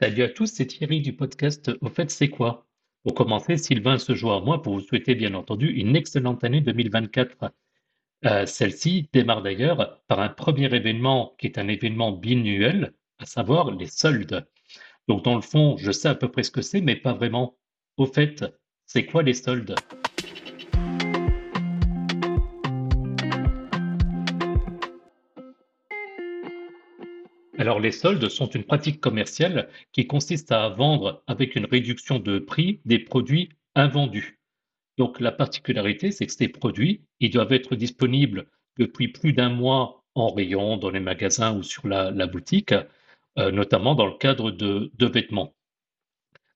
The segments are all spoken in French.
Salut à tous, c'est Thierry du podcast Au fait, c'est quoi? Pour commencer, Sylvain se joint à moi pour vous souhaiter bien entendu une excellente année 2024. Euh, celle-ci démarre d'ailleurs par un premier événement qui est un événement biannuel, à savoir les soldes. Donc dans le fond, je sais à peu près ce que c'est, mais pas vraiment. Au fait, c'est quoi les soldes? Alors les soldes sont une pratique commerciale qui consiste à vendre avec une réduction de prix des produits invendus. Donc la particularité, c'est que ces produits, ils doivent être disponibles depuis plus d'un mois en rayon, dans les magasins ou sur la, boutique, euh, notamment dans le cadre de, vêtements.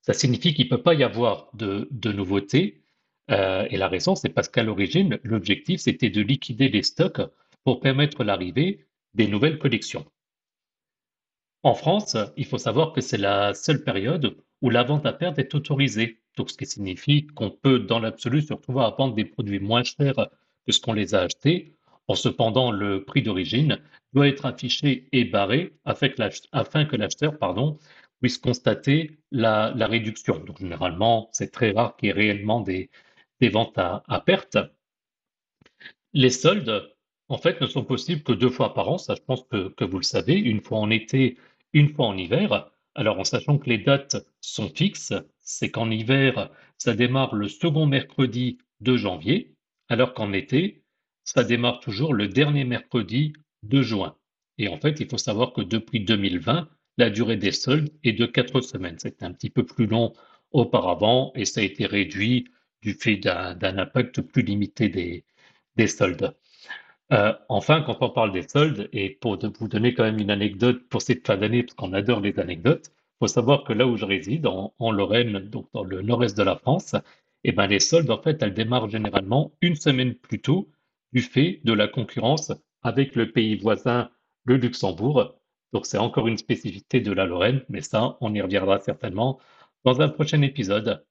Ça signifie qu'il ne peut pas y avoir de, de nouveautés. euh, et la raison, c'est parce qu'à l'origine, l'objectif, c'était de liquider les stocks pour permettre l'arrivée des nouvelles collections. En France, il faut savoir que c'est la seule période où la vente à perte est autorisée. Donc, ce qui signifie qu'on peut, dans l'absolu, se retrouver à vendre des produits moins chers que ce qu'on les a achetés. En cependant, le prix d'origine doit être affiché et barré afin que l'acheteur, pardon, puisse constater la, réduction. Donc, généralement, c'est très rare qu'il y ait réellement des, ventes à, perte. Les soldes, en fait, ne sont possibles que deux fois par an. Ça, je pense que vous le savez. Une fois en été, une fois en hiver. Alors, en sachant que les dates sont fixes, c'est qu'en hiver, ça démarre le second mercredi de janvier, alors qu'en été, ça démarre toujours le dernier mercredi de juin. Et en fait, il faut savoir que depuis 2020, la durée des soldes est de quatre semaines. C'était un petit peu plus long auparavant et ça a été réduit du fait d'un d'un impact plus limité des, des soldes. Euh, enfin, quand on parle des soldes, et pour vous donner quand même une anecdote pour cette fin d'année, parce qu'on adore les anecdotes, il faut savoir que là où je réside, en, en Lorraine, donc dans le nord-est de la France, eh ben les soldes, en fait, elles démarrent généralement une semaine plus tôt du fait de la concurrence avec le pays voisin, le Luxembourg. Donc c'est encore une spécificité de la Lorraine, mais ça, on y reviendra certainement dans un prochain épisode.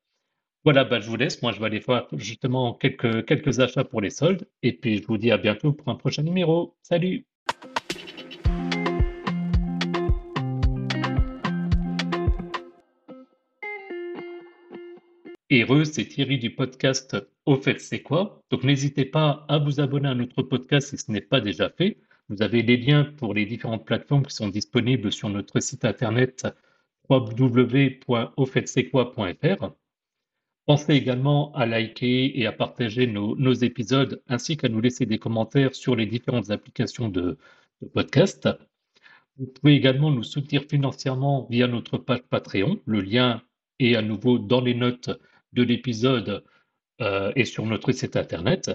Voilà, bah, je vous laisse. Moi, je vais aller faire justement quelques, achats pour les soldes. Et puis, je vous dis à bientôt pour un prochain numéro. Salut! Heureux, c'est Thierry du podcast Au fait, c'est quoi? Donc, n'hésitez pas à vous abonner à notre podcast si ce n'est pas déjà fait. Vous avez les liens pour les différentes plateformes qui sont disponibles sur notre site internet www.aufaitz'estquoi.fr. Pensez également à liker et à partager nos, épisodes ainsi qu'à nous laisser des commentaires sur les différentes applications de, de podcast. Vous pouvez également nous soutenir financièrement via notre page Patreon. Le lien est à nouveau dans les notes de l'épisode euh, et sur notre site internet.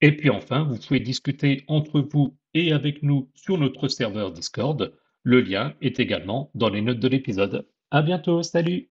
Et puis enfin, vous pouvez discuter entre vous et avec nous sur notre serveur Discord. Le lien est également dans les notes de l'épisode. À bientôt, salut!